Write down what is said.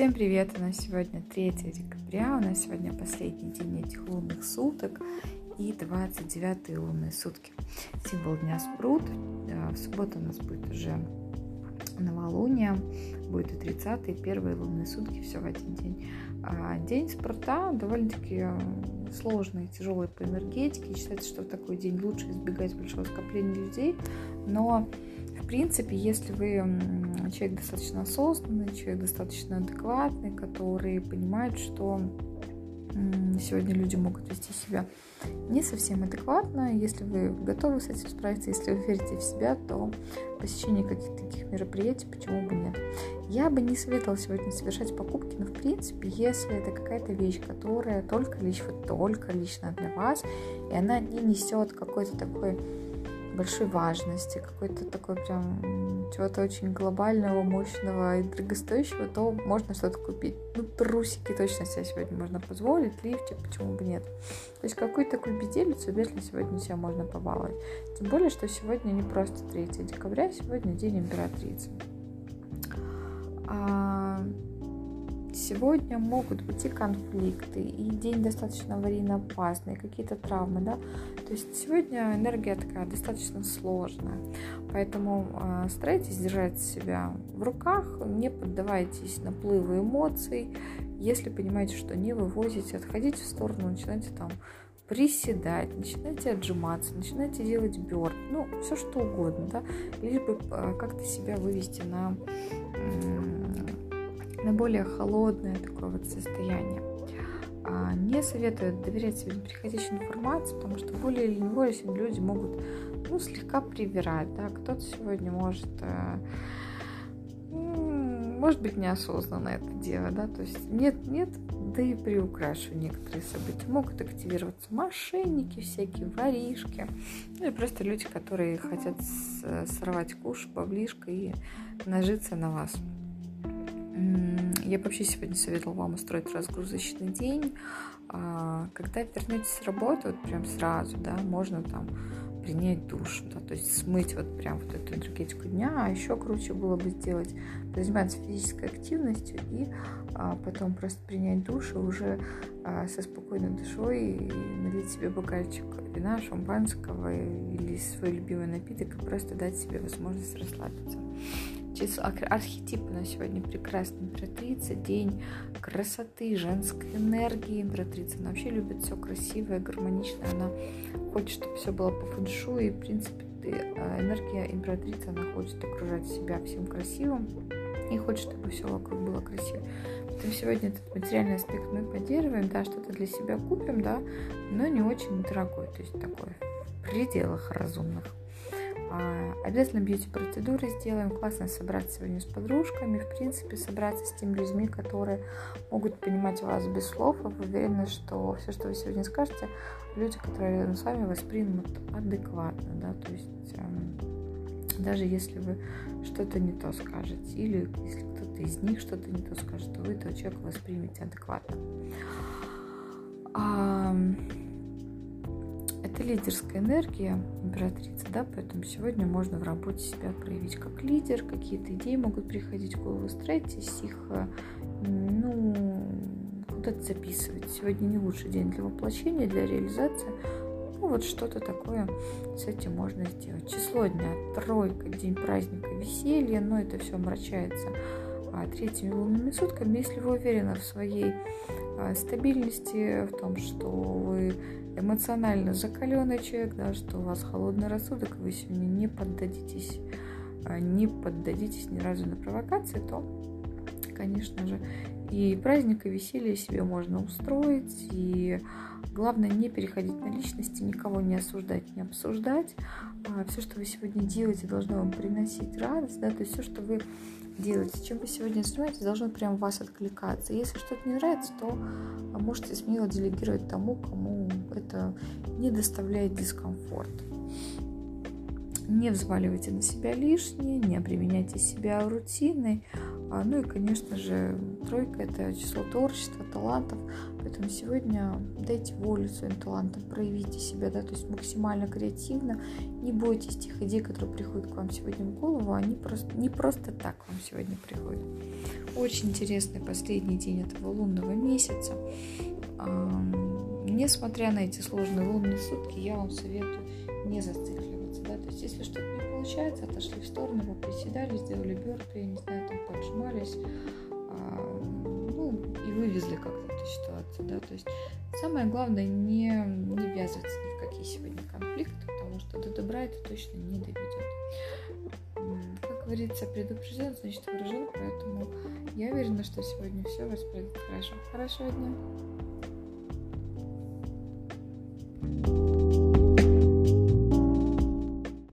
Всем привет! У нас сегодня 3 декабря, у нас сегодня последний день этих лунных суток и 29 лунные сутки. Символ дня спрут. В субботу у нас будет уже новолуние, будет и 30 и первые лунные сутки, все в один день. А день спорта довольно-таки сложный, тяжелый по энергетике. Считается, что в такой день лучше избегать большого скопления людей, но принципе, если вы человек достаточно осознанный, человек достаточно адекватный, который понимает, что сегодня люди могут вести себя не совсем адекватно. Если вы готовы с этим справиться, если вы верите в себя, то посещение каких-то таких мероприятий, почему бы нет. Я бы не советовала сегодня совершать покупки, но в принципе, если это какая-то вещь, которая только лично, только лично для вас, и она не несет какой-то такой большой важности, какой-то такой прям чего-то очень глобального, мощного и дорогостоящего, то можно что-то купить. Ну, трусики точно себе сегодня можно позволить, лифчик, почему бы нет. То есть какую-то такую безделицу обязательно сегодня себя можно побаловать. Тем более, что сегодня не просто 3 декабря, сегодня день императрицы. А сегодня могут быть и конфликты, и день достаточно аварийно опасный, какие-то травмы, да. То есть сегодня энергия такая достаточно сложная, поэтому э, старайтесь держать себя в руках, не поддавайтесь наплыву эмоций. Если понимаете, что не вывозите, отходите в сторону, начинайте там приседать, начинайте отжиматься, начинайте делать бёрд, ну, все что угодно, да, лишь бы э, как-то себя вывести на на более холодное такое вот состояние. А, не советую доверять сегодня приходящей информации, потому что более или сегодня люди могут ну, слегка привирать. Да? Кто-то сегодня может, э, может быть неосознанно это дело, да, то есть нет, нет, да и приукрашу некоторые события. Могут активироваться мошенники всякие, воришки, ну и просто люди, которые хотят сорвать куш, баблишко и нажиться на вас. Я вообще сегодня советовала вам устроить разгрузочный день. А, когда вернетесь с работы, вот прям сразу, да, можно там принять душ, да, то есть смыть вот прям вот эту энергетику дня, а еще круче было бы сделать, заниматься физической активностью и а, потом просто принять душ и уже а, со спокойной душой налить себе бокальчик вина, шампанского или свой любимый напиток и просто дать себе возможность расслабиться архетип на сегодня прекрасный. Императрица, день красоты, женской энергии. Императрица, она вообще любит все красивое, гармоничное. Она хочет, чтобы все было по фэншую. И, в принципе, а, энергия императрицы, она хочет окружать себя всем красивым и хочет, чтобы все вокруг было красиво. Поэтому сегодня этот материальный аспект мы поддерживаем, да, что-то для себя купим, да, но не очень дорогой, то есть такой в пределах разумных. А, обязательно бьюти-процедуры сделаем. Классно собраться сегодня с подружками. В принципе, собраться с теми людьми, которые могут понимать вас без слов. И вы уверены, что все, что вы сегодня скажете, люди, которые рядом с вами, воспримут адекватно. Да? То есть эм, даже если вы что-то не то скажете, или если кто-то из них что-то не то скажет, то вы этого человека воспримете адекватно. Это лидерская энергия императрицы, да, поэтому сегодня можно в работе себя проявить как лидер, какие-то идеи могут приходить в голову, старайтесь их, э, ну, куда-то записывать. Сегодня не лучший день для воплощения, для реализации, ну, вот что-то такое с этим можно сделать. Число дня, тройка, день праздника, веселья, но это все омрачается а, третьими лунными сутками. Если вы уверены в своей а, стабильности, в том, что вы эмоционально закаленный человек, да, что у вас холодный рассудок, вы сегодня не поддадитесь, а, не поддадитесь ни разу на провокации, то, конечно же, и праздник, и веселье себе можно устроить, и главное не переходить на личности, никого не осуждать, не обсуждать. А все, что вы сегодня делаете, должно вам приносить радость, да, то есть все, что вы делаете, чем вы сегодня занимаетесь, должно прям вас откликаться. Если что-то не нравится, то можете смело делегировать тому, кому это не доставляет дискомфорт. Не взваливайте на себя лишнее, не обременяйте себя рутиной. А, ну и, конечно же, тройка – это число творчества, талантов. Поэтому сегодня дайте волю своим талантам, проявите себя, да, то есть максимально креативно. Не бойтесь тех идей, которые приходят к вам сегодня в голову, они просто, не просто так вам сегодня приходят. Очень интересный последний день этого лунного месяца. Несмотря на эти сложные лунные сутки, я вам советую не зацикливаться, да, то есть если что-то не получается, отошли в сторону, вы приседали, сделали бёрпи, не знаю, там поджимались, а, ну, и вывезли как-то эту ситуацию, да, то есть самое главное не, не ввязываться ни в какие сегодня конфликты, потому что до добра это точно не доведет. Как говорится, предупрежден, значит вооружен, поэтому я уверена, что сегодня все у вас пройдет хорошо. Хорошего дня! thank you